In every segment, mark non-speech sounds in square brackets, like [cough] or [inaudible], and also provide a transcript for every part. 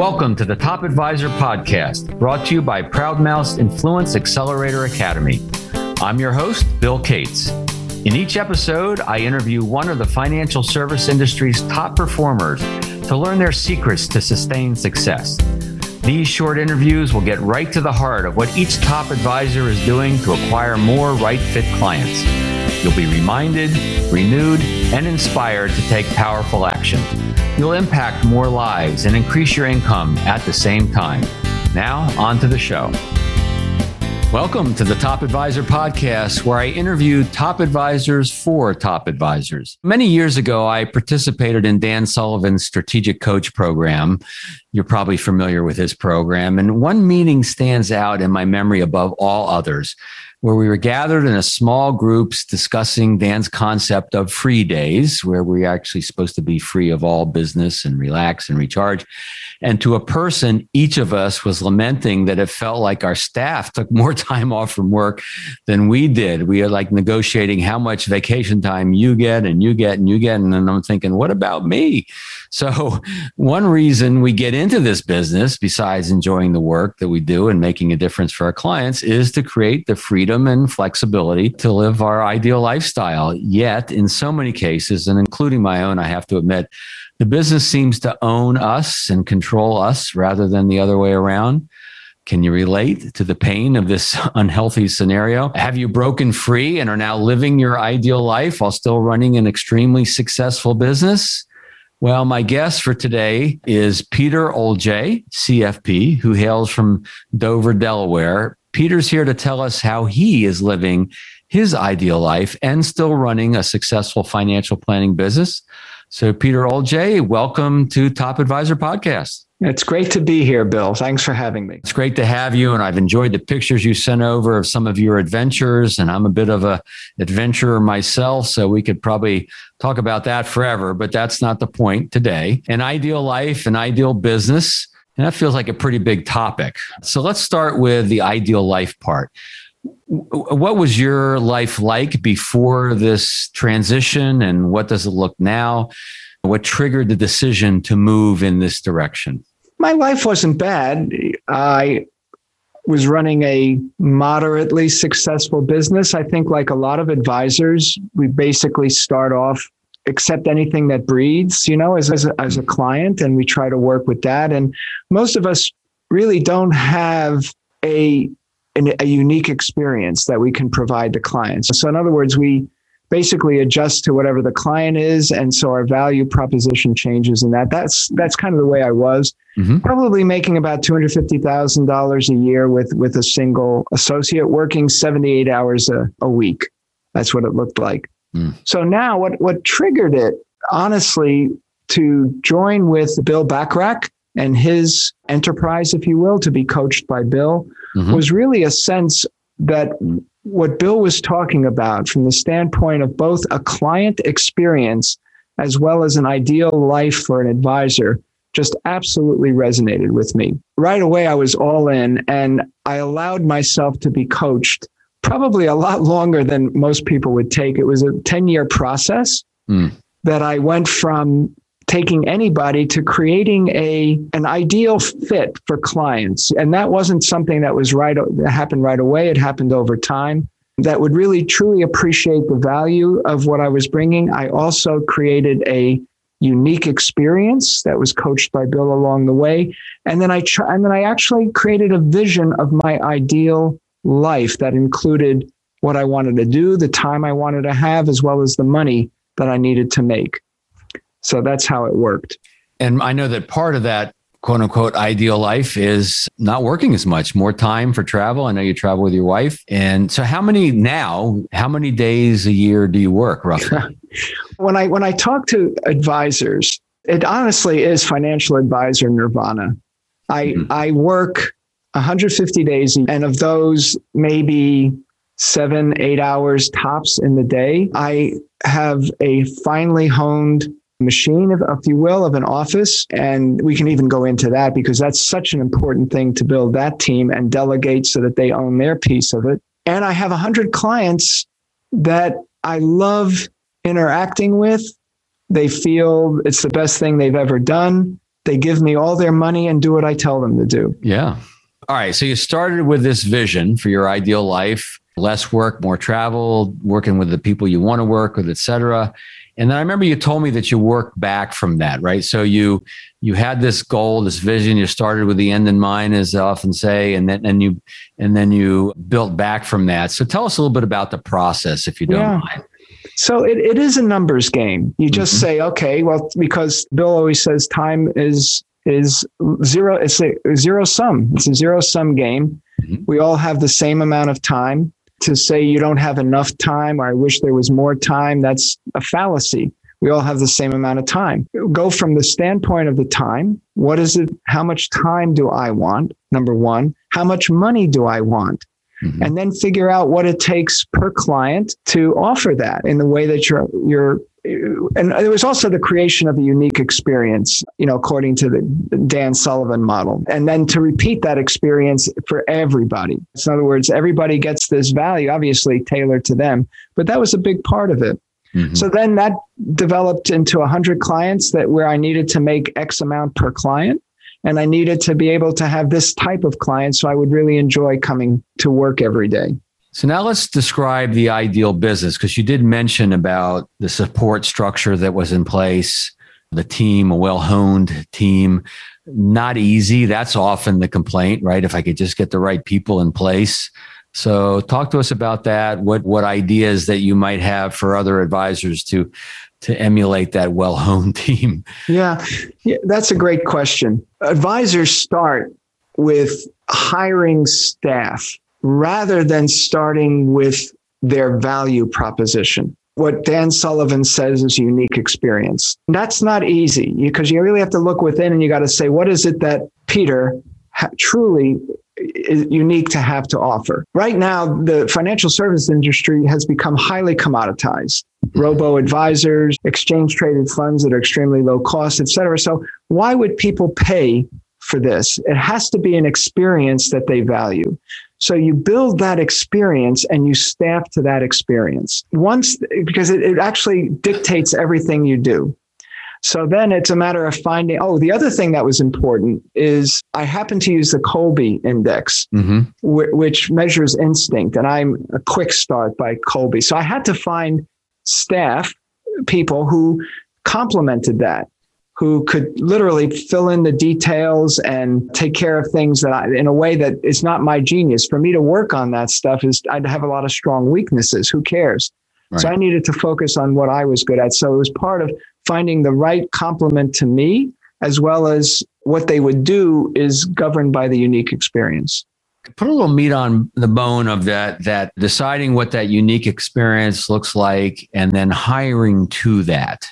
Welcome to the Top Advisor Podcast, brought to you by Proudmouth's Influence Accelerator Academy. I'm your host, Bill Cates. In each episode, I interview one of the financial service industry's top performers to learn their secrets to sustain success. These short interviews will get right to the heart of what each top advisor is doing to acquire more right fit clients. You'll be reminded, renewed, and inspired to take powerful action. You'll impact more lives and increase your income at the same time. Now, on to the show. Welcome to the Top Advisor Podcast, where I interview top advisors for top advisors. Many years ago, I participated in Dan Sullivan's Strategic Coach program. You're probably familiar with his program. And one meeting stands out in my memory above all others where we were gathered in a small groups discussing Dan's concept of free days, where we're actually supposed to be free of all business and relax and recharge. And to a person, each of us was lamenting that it felt like our staff [laughs] took more time off from work than we did. We are like negotiating how much vacation time you get and you get and you get. And then I'm thinking, what about me? So, one reason we get into this business, besides enjoying the work that we do and making a difference for our clients, is to create the freedom and flexibility to live our ideal lifestyle. Yet, in so many cases, and including my own, I have to admit, the business seems to own us and control us rather than the other way around. Can you relate to the pain of this [laughs] unhealthy scenario? Have you broken free and are now living your ideal life while still running an extremely successful business? Well, my guest for today is Peter Olje, CFP, who hails from Dover, Delaware. Peter's here to tell us how he is living his ideal life and still running a successful financial planning business. So, Peter Olje, welcome to Top Advisor Podcast. It's great to be here, Bill. Thanks for having me. It's great to have you, and I've enjoyed the pictures you sent over of some of your adventures. And I'm a bit of a adventurer myself, so we could probably talk about that forever. But that's not the point today. An ideal life, an ideal business, and that feels like a pretty big topic. So let's start with the ideal life part. What was your life like before this transition, and what does it look now? What triggered the decision to move in this direction? My life wasn't bad. I was running a moderately successful business. I think, like a lot of advisors, we basically start off accept anything that breathes, you know, as, as, a, as a client, and we try to work with that. And most of us really don't have a, an, a unique experience that we can provide the clients. So, in other words, we basically adjust to whatever the client is and so our value proposition changes and that that's that's kind of the way i was mm-hmm. probably making about $250000 a year with with a single associate working 78 hours a, a week that's what it looked like mm. so now what what triggered it honestly to join with Bill Bachrach and his enterprise if you will to be coached by bill mm-hmm. was really a sense that what Bill was talking about from the standpoint of both a client experience as well as an ideal life for an advisor just absolutely resonated with me. Right away, I was all in and I allowed myself to be coached probably a lot longer than most people would take. It was a 10 year process mm. that I went from taking anybody to creating a an ideal fit for clients. And that wasn't something that was right that happened right away. It happened over time. That would really truly appreciate the value of what I was bringing. I also created a unique experience that was coached by Bill along the way. And then I tr- and then I actually created a vision of my ideal life that included what I wanted to do the time I wanted to have as well as the money that I needed to make so that's how it worked. And I know that part of that quote unquote ideal life is not working as much, more time for travel. I know you travel with your wife. And so how many now, how many days a year do you work roughly? [laughs] when I when I talk to advisors, it honestly is financial advisor nirvana. I mm-hmm. I work 150 days and of those maybe seven, eight hours tops in the day. I have a finely honed machine, if, if you will, of an office. And we can even go into that because that's such an important thing to build that team and delegate so that they own their piece of it. And I have 100 clients that I love interacting with. They feel it's the best thing they've ever done. They give me all their money and do what I tell them to do. Yeah. All right. So you started with this vision for your ideal life less work, more travel, working with the people you want to work with, et cetera. And then I remember you told me that you worked back from that, right? So you you had this goal, this vision. You started with the end in mind, as I often say, and then and you and then you built back from that. So tell us a little bit about the process, if you don't yeah. mind. So it, it is a numbers game. You just mm-hmm. say, okay, well, because Bill always says time is is zero. It's a zero sum. It's a zero sum game. Mm-hmm. We all have the same amount of time to say you don't have enough time or I wish there was more time, that's a fallacy. We all have the same amount of time. Go from the standpoint of the time. What is it? How much time do I want? Number one. How much money do I want? Mm-hmm. And then figure out what it takes per client to offer that in the way that you're you're and there was also the creation of a unique experience, you know, according to the Dan Sullivan model. And then to repeat that experience for everybody. So In other words, everybody gets this value, obviously tailored to them, but that was a big part of it. Mm-hmm. So then that developed into 100 clients that where I needed to make X amount per client. And I needed to be able to have this type of client. So I would really enjoy coming to work every day. So now let's describe the ideal business because you did mention about the support structure that was in place, the team, a well honed team. Not easy. That's often the complaint, right? If I could just get the right people in place. So talk to us about that. What what ideas that you might have for other advisors to to emulate that well honed [laughs] team? Yeah, yeah, that's a great question. Advisors start with hiring staff rather than starting with their value proposition. What Dan Sullivan says is unique experience. That's not easy because you really have to look within and you got to say, what is it that Peter ha- truly is unique to have to offer? Right now, the financial service industry has become highly commoditized. Mm-hmm. Robo advisors, exchange traded funds that are extremely low cost, et cetera. So, why would people pay for this? It has to be an experience that they value. So you build that experience and you staff to that experience once, because it, it actually dictates everything you do. So then it's a matter of finding. Oh, the other thing that was important is I happen to use the Kolbe index, mm-hmm. w- which measures instinct, and I'm a quick start by Kolbe. So I had to find staff, people who complemented that who could literally fill in the details and take care of things that I, in a way that is not my genius. For me to work on that stuff is I'd have a lot of strong weaknesses. Who cares? Right. So I needed to focus on what I was good at. So it was part of finding the right complement to me, as well as what they would do is governed by the unique experience put a little meat on the bone of that that deciding what that unique experience looks like and then hiring to that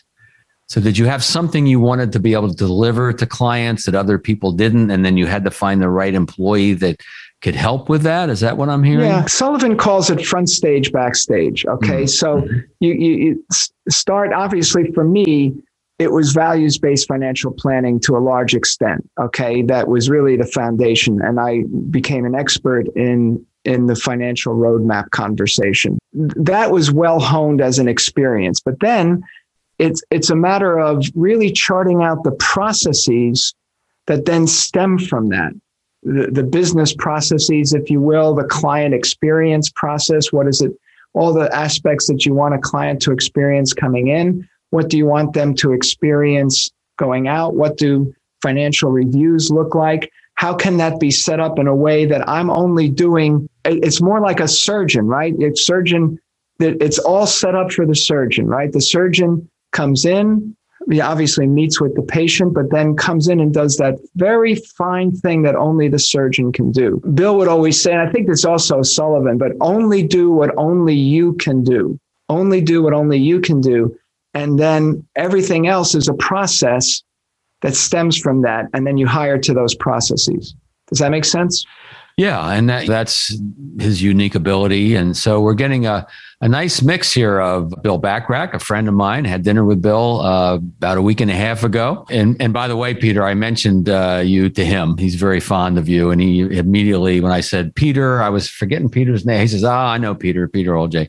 so did you have something you wanted to be able to deliver to clients that other people didn't, and then you had to find the right employee that could help with that? Is that what I'm hearing? Yeah, Sullivan calls it front stage, backstage. Okay, mm-hmm. so you, you, you start obviously for me. It was values based financial planning to a large extent. Okay, that was really the foundation, and I became an expert in in the financial roadmap conversation. That was well honed as an experience, but then it's it's a matter of really charting out the processes that then stem from that. The, the business processes if you will the client experience process. What is it all the aspects that you want a client to experience coming in? What do you want them to experience going out? What do financial reviews look like? How can that be set up in a way that i'm only doing it's more like a surgeon right? It's surgeon it's all set up for the surgeon right? The surgeon comes in, he obviously meets with the patient, but then comes in and does that very fine thing that only the surgeon can do. Bill would always say, and I think this also Sullivan, but only do what only you can do. Only do what only you can do. And then everything else is a process that stems from that. And then you hire to those processes. Does that make sense? Yeah, and that, that's his unique ability. And so we're getting a, a nice mix here of Bill Bachrach, a friend of mine, had dinner with Bill uh, about a week and a half ago. And and by the way, Peter, I mentioned uh, you to him. He's very fond of you, and he immediately when I said Peter, I was forgetting Peter's name. He says, "Ah, I know Peter, Peter Oljay,"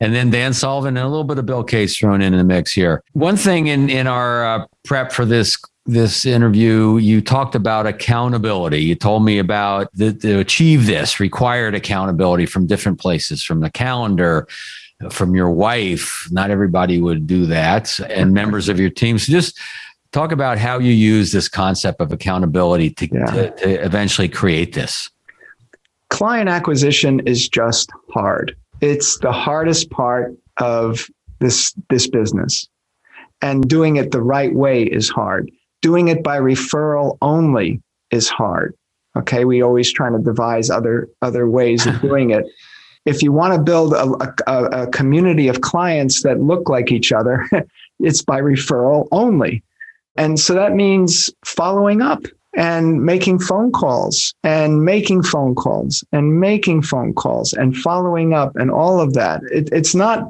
and then Dan Sullivan and a little bit of Bill Cates thrown in, in the mix here. One thing in in our uh, prep for this this interview, you talked about accountability. You told me about the, to achieve this required accountability from different places, from the calendar, from your wife. Not everybody would do that, and members of your team. So just talk about how you use this concept of accountability to, yeah. to, to eventually create this. Client acquisition is just hard. It's the hardest part of this this business and doing it the right way is hard doing it by referral only is hard. Okay, we always trying to devise other other ways of [laughs] doing it. If you want to build a, a, a community of clients that look like each other, [laughs] it's by referral only. And so that means following up and making phone calls and making phone calls and making phone calls and following up and all of that. It, it's not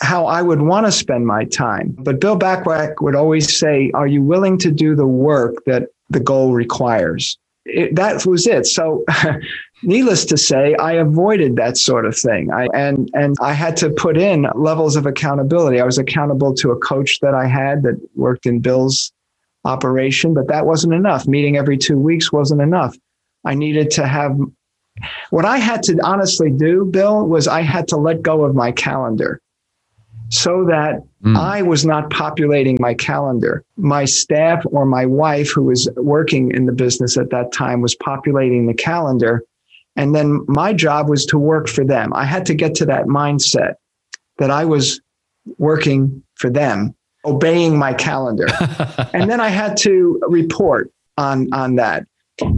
how I would want to spend my time. But Bill Bachrach would always say, Are you willing to do the work that the goal requires? It, that was it. So, [laughs] needless to say, I avoided that sort of thing. I, and, and I had to put in levels of accountability. I was accountable to a coach that I had that worked in Bill's operation, but that wasn't enough. Meeting every two weeks wasn't enough. I needed to have what I had to honestly do, Bill, was I had to let go of my calendar so that mm. I was not populating my calendar. My staff or my wife, who was working in the business at that time, was populating the calendar. And then my job was to work for them. I had to get to that mindset that I was working for them, obeying my calendar. [laughs] and then I had to report on, on that.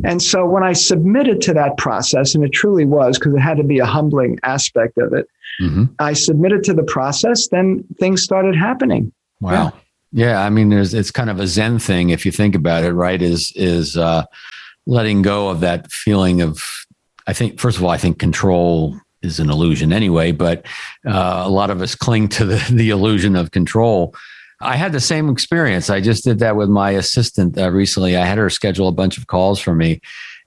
And so when I submitted to that process, and it truly was because it had to be a humbling aspect of it, mm-hmm. I submitted to the process, then things started happening. Wow. Yeah. Yeah, I mean, there's it's kind of a Zen thing if you think about it, right? Is is uh, letting go of that feeling of, I think, first of all, I think control is an illusion anyway, but uh, a lot of us cling to the the illusion of control. I had the same experience. I just did that with my assistant uh, recently. I had her schedule a bunch of calls for me,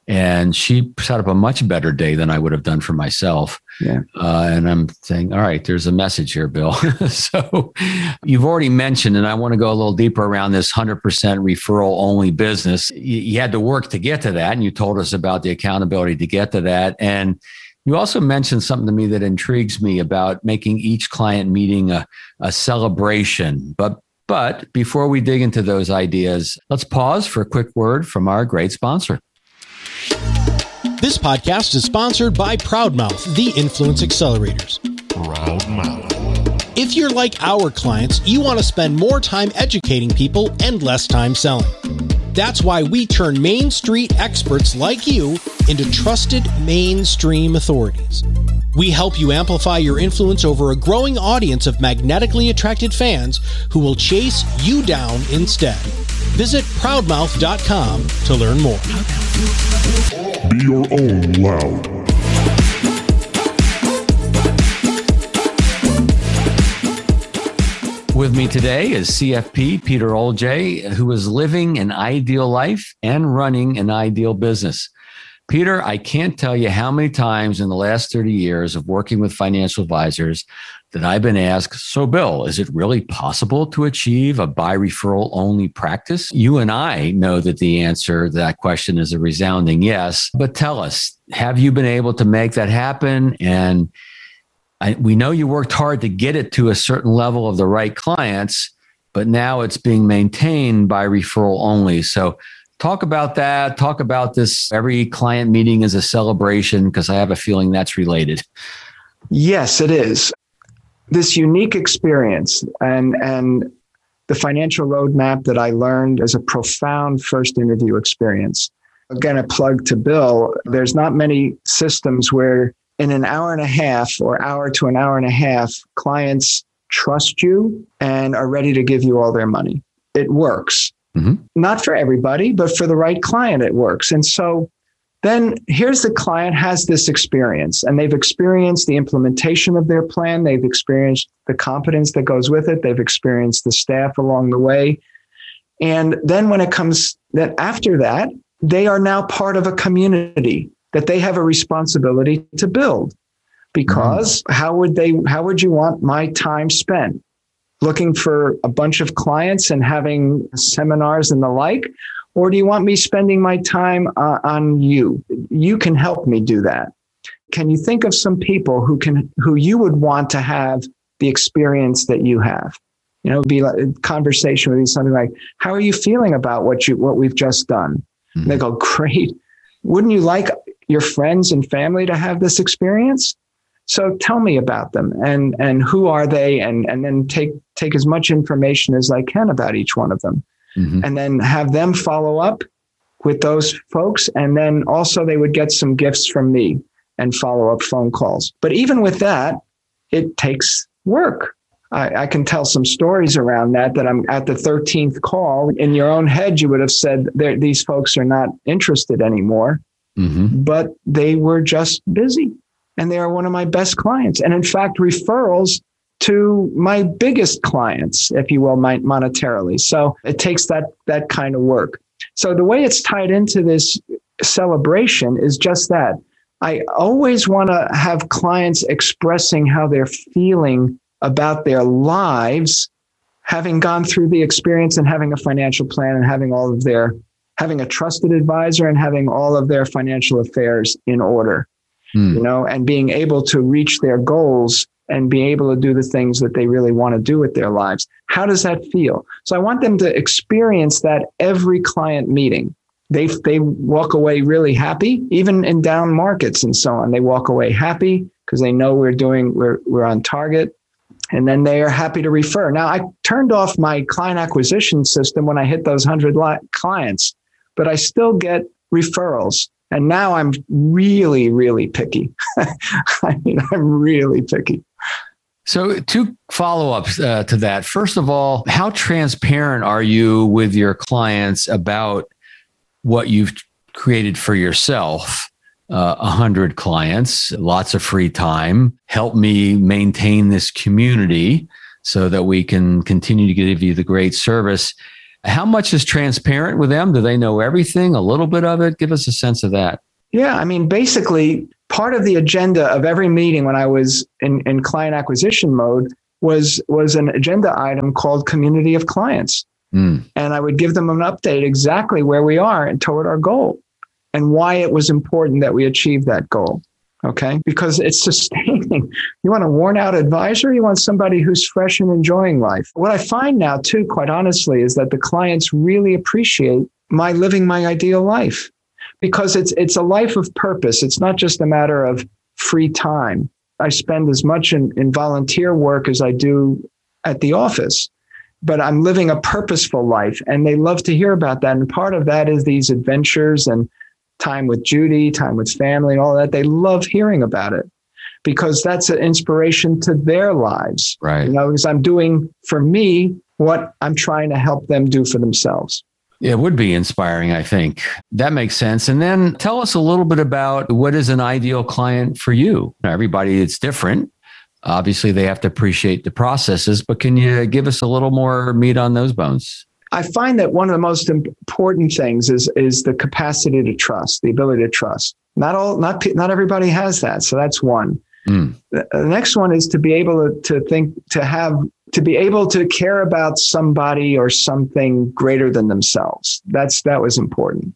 and she set up a much better day than I would have done for myself. Yeah. Uh, and I'm saying, all right, there's a message here, Bill. [laughs] so you've already mentioned, and I want to go a little deeper around this 100% referral only business. You, you had to work to get to that, and you told us about the accountability to get to that. And you also mentioned something to me that intrigues me about making each client meeting a, a celebration. But but before we dig into those ideas, let's pause for a quick word from our great sponsor. This podcast is sponsored by Proudmouth, the Influence Accelerators. Proudmouth. If you're like our clients, you want to spend more time educating people and less time selling. That's why we turn Main Street experts like you into trusted mainstream authorities. We help you amplify your influence over a growing audience of magnetically attracted fans who will chase you down instead. Visit proudmouth.com to learn more. Be your own loud. With me today is CFP Peter Oljay, who is living an ideal life and running an ideal business. Peter, I can't tell you how many times in the last 30 years of working with financial advisors that I've been asked, So, Bill, is it really possible to achieve a by referral only practice? You and I know that the answer to that question is a resounding yes. But tell us, have you been able to make that happen? And I, we know you worked hard to get it to a certain level of the right clients, but now it's being maintained by referral only. So, Talk about that. Talk about this. Every client meeting is a celebration because I have a feeling that's related. Yes, it is. This unique experience and and the financial roadmap that I learned as a profound first interview experience. Again, a plug to Bill. There's not many systems where in an hour and a half or hour to an hour and a half, clients trust you and are ready to give you all their money. It works. Mm-hmm. Not for everybody, but for the right client, it works. And so then here's the client has this experience and they've experienced the implementation of their plan. They've experienced the competence that goes with it. They've experienced the staff along the way. And then when it comes that after that they are now part of a community that they have a responsibility to build because mm-hmm. how would they how would you want my time spent? Looking for a bunch of clients and having seminars and the like or do you want me spending my time uh, on you? You can help me do that. Can you think of some people who can, who you would want to have the experience that you have? You know, be like a conversation with you, something like, how are you feeling about what you, what we've just done? Mm-hmm. They go, great. Wouldn't you like your friends and family to have this experience? So tell me about them and, and who are they? And, and then take, take as much information as I can about each one of them mm-hmm. and then have them follow up with those folks. And then also they would get some gifts from me and follow up phone calls. But even with that, it takes work. I, I, can tell some stories around that that I'm at the 13th call. In your own head, you would have said these folks are not interested anymore, mm-hmm. but they were just busy and they are one of my best clients. And in fact, referrals to my biggest clients, if you will, monetarily. So it takes that that kind of work. So the way it's tied into this celebration is just that. I always want to have clients expressing how they're feeling about their lives, having gone through the experience and having a financial plan and having all of their having a trusted advisor and having all of their financial affairs in order. Mm. You know, and being able to reach their goals and be able to do the things that they really want to do with their lives. How does that feel? So I want them to experience that every client meeting. They, they walk away really happy, even in down markets and so on. They walk away happy because they know we're doing, we're, we're on target. And then they are happy to refer. Now, I turned off my client acquisition system when I hit those 100 li- clients, but I still get referrals. And now I'm really, really picky. [laughs] I mean, I'm really picky. So, two follow ups uh, to that. First of all, how transparent are you with your clients about what you've created for yourself? Uh, a uh, hundred clients, lots of free time. Help me maintain this community so that we can continue to give you the great service. How much is transparent with them? Do they know everything? A little bit of it? Give us a sense of that. Yeah, I mean, basically, part of the agenda of every meeting when I was in, in client acquisition mode was was an agenda item called community of clients. Mm. And I would give them an update exactly where we are and toward our goal and why it was important that we achieve that goal. Okay. Because it's sustaining. [laughs] You want a worn out advisor? You want somebody who's fresh and enjoying life. What I find now, too, quite honestly, is that the clients really appreciate my living my ideal life because it's it's a life of purpose. It's not just a matter of free time. I spend as much in, in volunteer work as I do at the office, but I'm living a purposeful life, and they love to hear about that. And part of that is these adventures and time with Judy, time with family, and all that. They love hearing about it because that's an inspiration to their lives. Right. You know, because I'm doing for me what I'm trying to help them do for themselves. It would be inspiring, I think. That makes sense. And then tell us a little bit about what is an ideal client for you. Now, everybody is different. Obviously, they have to appreciate the processes, but can you give us a little more meat on those bones? I find that one of the most important things is is the capacity to trust, the ability to trust. Not all, not not everybody has that, so that's one. Mm. The, next one is to be able to, to think, to have to be able to care about somebody or something greater than themselves. That's that was important.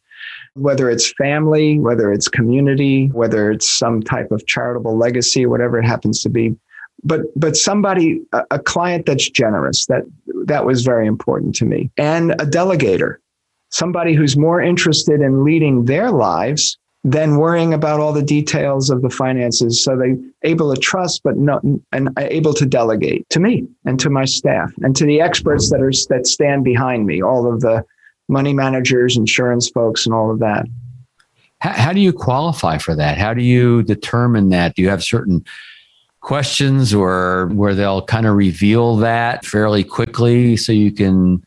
Whether it's family, whether it's community, whether it's some type of charitable legacy, whatever it happens to be. But but somebody, a, a client that's generous, that that was very important to me. And a delegator, somebody who's more interested in leading their lives than worrying about all the details of the finances. So they able to trust, but not and able to delegate to me and to my staff and to the experts that are that stand behind me, all of the money managers, insurance folks, and all of that. How, how do you qualify for that? How do you determine that? Do you have certain questions or where they'll kind of reveal that fairly quickly so you can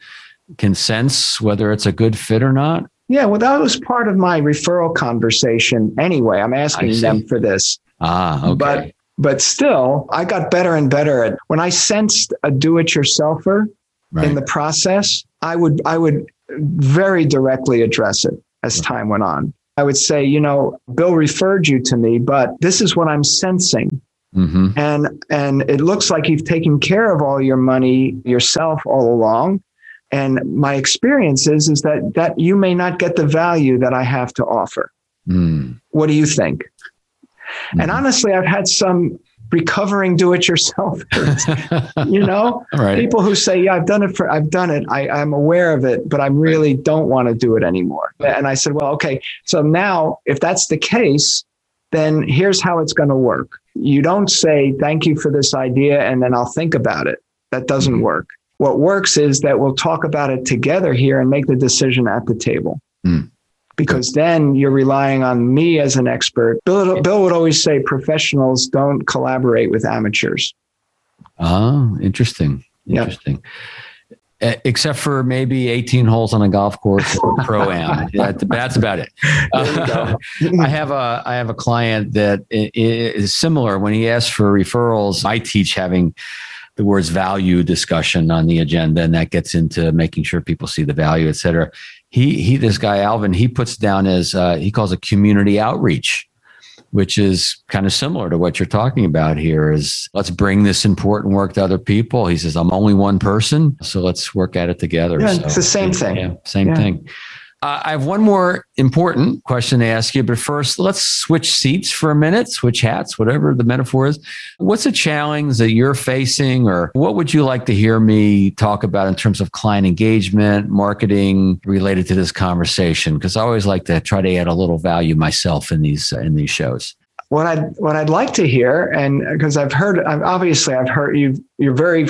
can sense whether it's a good fit or not? Yeah, well, that was part of my referral conversation anyway. I'm asking them for this. Ah, okay. But but still, I got better and better at when I sensed a do-it-yourselfer right. in the process, I would I would very directly address it as right. time went on. I would say, you know, Bill referred you to me, but this is what I'm sensing. Mm-hmm. And and it looks like you've taken care of all your money yourself all along. And my experience is, is that that you may not get the value that I have to offer. Mm. What do you think? Mm-hmm. And honestly, I've had some recovering do-it-yourselfers. [laughs] you know, right. people who say, "Yeah, I've done it for, I've done it. I, I'm aware of it, but I really don't want to do it anymore." And I said, "Well, okay. So now, if that's the case, then here's how it's going to work. You don't say thank you for this idea and then I'll think about it. That doesn't mm-hmm. work. What works is that we'll talk about it together here and make the decision at the table." Mm because then you're relying on me as an expert. Bill, Bill would always say professionals don't collaborate with amateurs. Oh, interesting. Interesting. Yep. Except for maybe 18 holes on a golf course pro am. [laughs] that's about it. Uh, [laughs] I have a I have a client that is similar. When he asks for referrals, I teach having the words value discussion on the agenda, and that gets into making sure people see the value, et cetera he he this guy Alvin he puts down as uh, he calls a community outreach, which is kind of similar to what you're talking about here. Is let's bring this important work to other people. He says I'm only one person, so let's work at it together. Yeah, so, it's the same thing. Yeah, same yeah. thing. Uh, I have one more important question to ask you, but first, let's switch seats for a minute, switch hats, whatever the metaphor is. What's a challenge that you're facing, or what would you like to hear me talk about in terms of client engagement, marketing related to this conversation? Because I always like to try to add a little value myself in these uh, in these shows. What I what I'd like to hear, and because I've heard, obviously I've heard you, you're very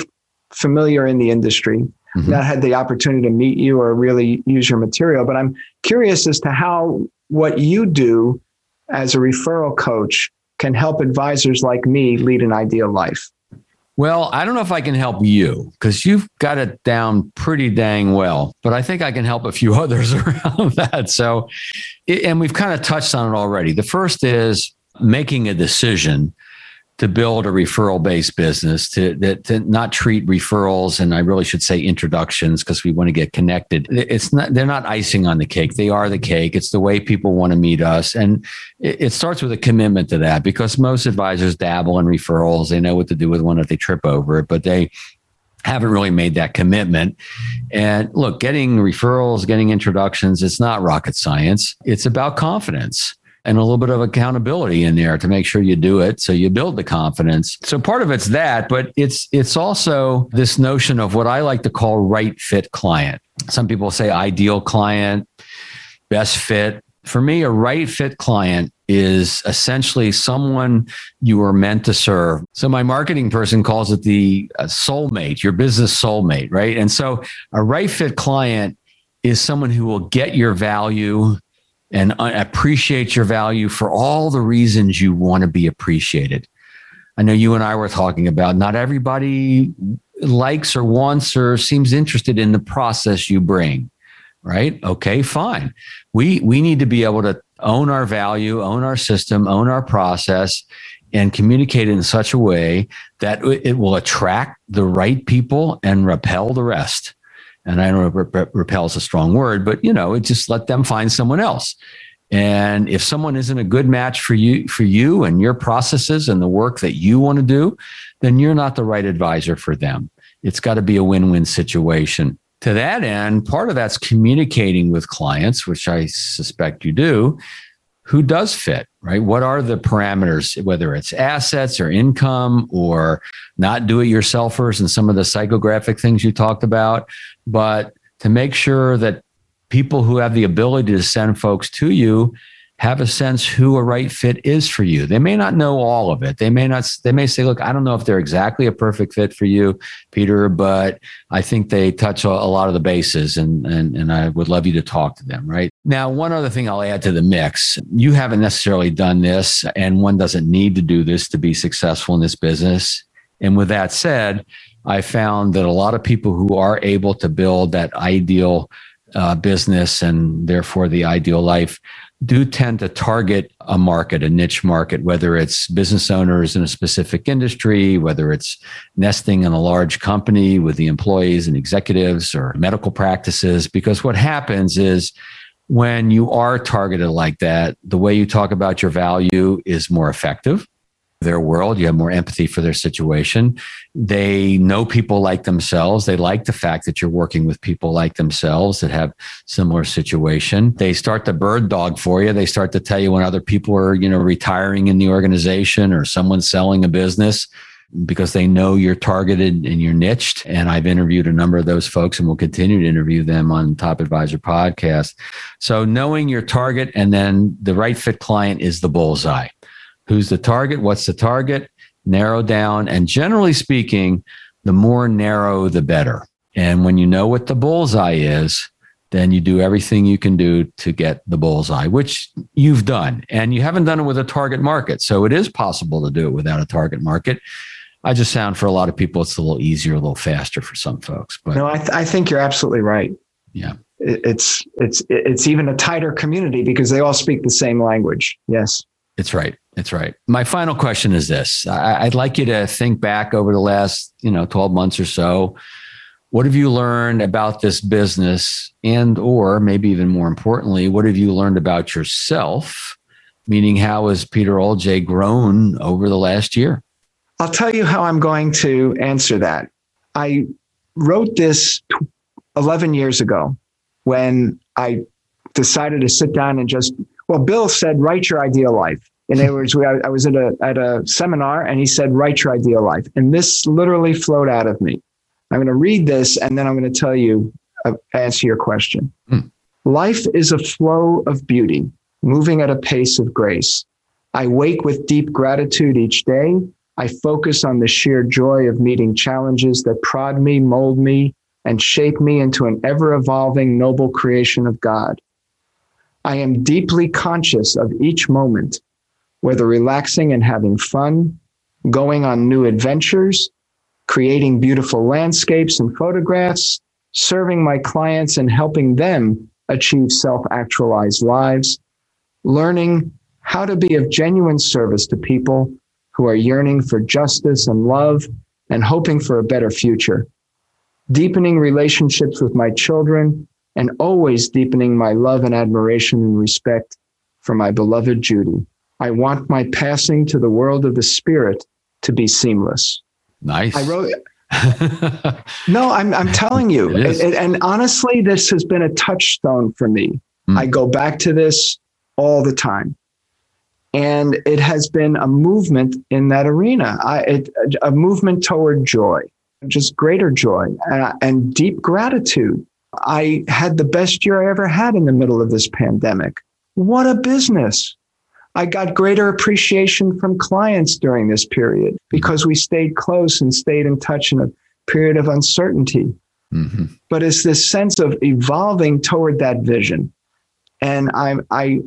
familiar in the industry mm-hmm. not had the opportunity to meet you or really use your material. But I'm curious as to how what you do as a referral coach can help advisors like me lead an ideal life. Well, I don't know if I can help you because you've got it down pretty dang well, but I think I can help a few [laughs] others around that. So, and we've kind of touched on it already. The first is making a decision to build a referral based business to, to not treat referrals and I really should say introductions because we want to get connected. It's not they're not icing on the cake. They are the cake. It's the way people want to meet us. And it, it starts with a commitment to that because most advisors dabble in referrals. They know what to do with one if they trip over it, but they haven't really made that commitment. And look, getting referrals, getting introductions, it's not rocket science. It's about confidence and a little bit of accountability in there to make sure you do it so you build the confidence so part of it's that but it's it's also this notion of what i like to call right fit client some people say ideal client best fit for me a right fit client is essentially someone you are meant to serve. So my marketing person calls it the uh, soulmate, your business soulmate, right? And so a right fit client is someone who will get your value, and appreciate your value for all the reasons you want to be appreciated. I know you and I were talking about not everybody likes or wants or seems interested in the process you bring, right? Okay, fine. We we need to be able to own our value, own our system, own our process and communicate in such a way that it will attract the right people and repel the rest and I don't know repel is a strong word, but you know, it just let them find someone else. And if someone isn't a good match for you, for you and your processes and the work that you want to do, then you're not the right advisor for them. It's got to be a win-win situation. To that end, part of that's communicating with clients, which I suspect you do, who does fit, right? What are the parameters, whether it's assets or income or not do it yourselfers and some of the psychographic things you talked about, but to make sure that people who have the ability to send folks to you have a sense who a right fit is for you. They may not know all of it. They may not, they may say, look, I don't know if they're exactly a perfect fit for you, Peter, but I think they touch a, lot of the bases and, and, and I would love you to talk to them. Right now, one other thing I'll add to the mix, you haven't necessarily done this and one doesn't need to do this to be successful in this business. And with that said, I found that a lot of people who are able to build that ideal uh, business and therefore the ideal life do tend to target a market, a niche market, whether it's business owners in a specific industry, whether it's nesting in a large company with the employees and executives or medical practices. Because what happens is when you are targeted like that, the way you talk about your value is more effective their world. You have more empathy for their situation. They know people like themselves. They like the fact that you're working with people like themselves that have similar situation. They start to bird dog for you. They start to tell you when other people are, you know, retiring in the organization or someone's selling a business because they know you're targeted and you're niched. And I've interviewed a number of those folks and will continue to interview them on Top Advisor podcast. So knowing your target and then the right fit client is the bullseye who's the target, what's the target, narrow down. And generally speaking, the more narrow, the better. And when you know what the bullseye is, then you do everything you can do to get the bullseye, which you've done. And you haven't done it with a target market. So it is possible to do it without a target market. I just sound for a lot of people, it's a little easier, a little faster for some folks. But no, I, th- I think you're absolutely right. Yeah. It's it's it's even a tighter community because they all speak the same language. Yes. It's right. It's right. My final question is this. I, would like you to think back over the last, you know, 12 months or so. What have you learned about this business and or maybe even more importantly, what have you learned about yourself? Meaning how has Peter Oljay grown over the last year? I'll tell you how I'm going to answer that. I wrote this 11 years ago when I decided to sit down and just well, Bill said, write your ideal life. In other words, we, I was at a, at a seminar and he said, write your ideal life. And this literally flowed out of me. I'm going to read this and then I'm going to tell you, uh, answer your question. Mm. Life is a flow of beauty, moving at a pace of grace. I wake with deep gratitude each day. I focus on the sheer joy of meeting challenges that prod me, mold me, and shape me into an ever evolving, noble creation of God. I am deeply conscious of each moment, whether relaxing and having fun, going on new adventures, creating beautiful landscapes and photographs, serving my clients and helping them achieve self actualized lives, learning how to be of genuine service to people who are yearning for justice and love and hoping for a better future, deepening relationships with my children and always deepening my love and admiration and respect for my beloved Judy. I want my passing to the world of the spirit to be seamless. Nice. I wrote. [laughs] no, I'm I'm telling you, it it, and honestly, this has been a touchstone for me. Mm. I go back to this all the time, and it has been a movement in that arena. I, it, a movement toward joy, just greater joy and, and deep gratitude I had the best year I ever had in the middle of this pandemic. What a business. I got greater appreciation from clients during this period because we stayed close and stayed in touch in a period of uncertainty. Mm-hmm. But it's this sense of evolving toward that vision. And I'm I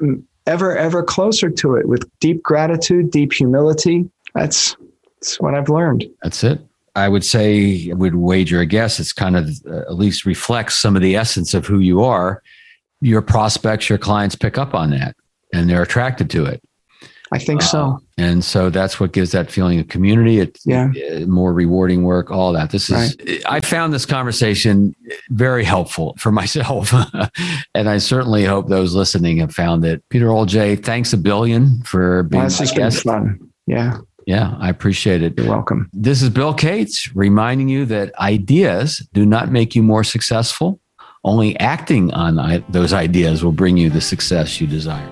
am ever, ever closer to it with deep gratitude, deep humility. That's, that's what I've learned. That's it. I would say, I would wager a guess, it's kind of uh, at least reflects some of the essence of who you are. Your prospects, your clients pick up on that and they're attracted to it. I think uh, so. And so that's what gives that feeling of community. It's yeah. More rewarding work, all that. This is, right. I found this conversation very helpful for [laughs] myself. and I certainly hope those listening have found it. Peter Oljay, thanks a billion for being well, my guest. fun. Yeah. Yeah, I appreciate it. You're welcome. This is Bill Cates reminding you that ideas do not make you more successful. Only acting on those ideas will bring you the success you desire.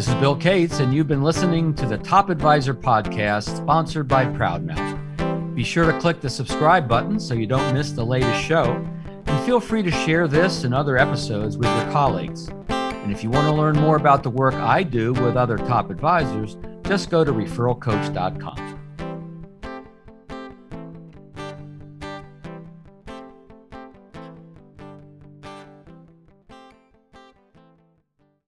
This is Bill Cates, and you've been listening to the Top Advisor podcast sponsored by Proudmouth. Be sure to click the subscribe button so you don't miss the latest show. And feel free to share this and other episodes with your colleagues. And if you want to learn more about the work I do with other top advisors, just go to referralcoach.com.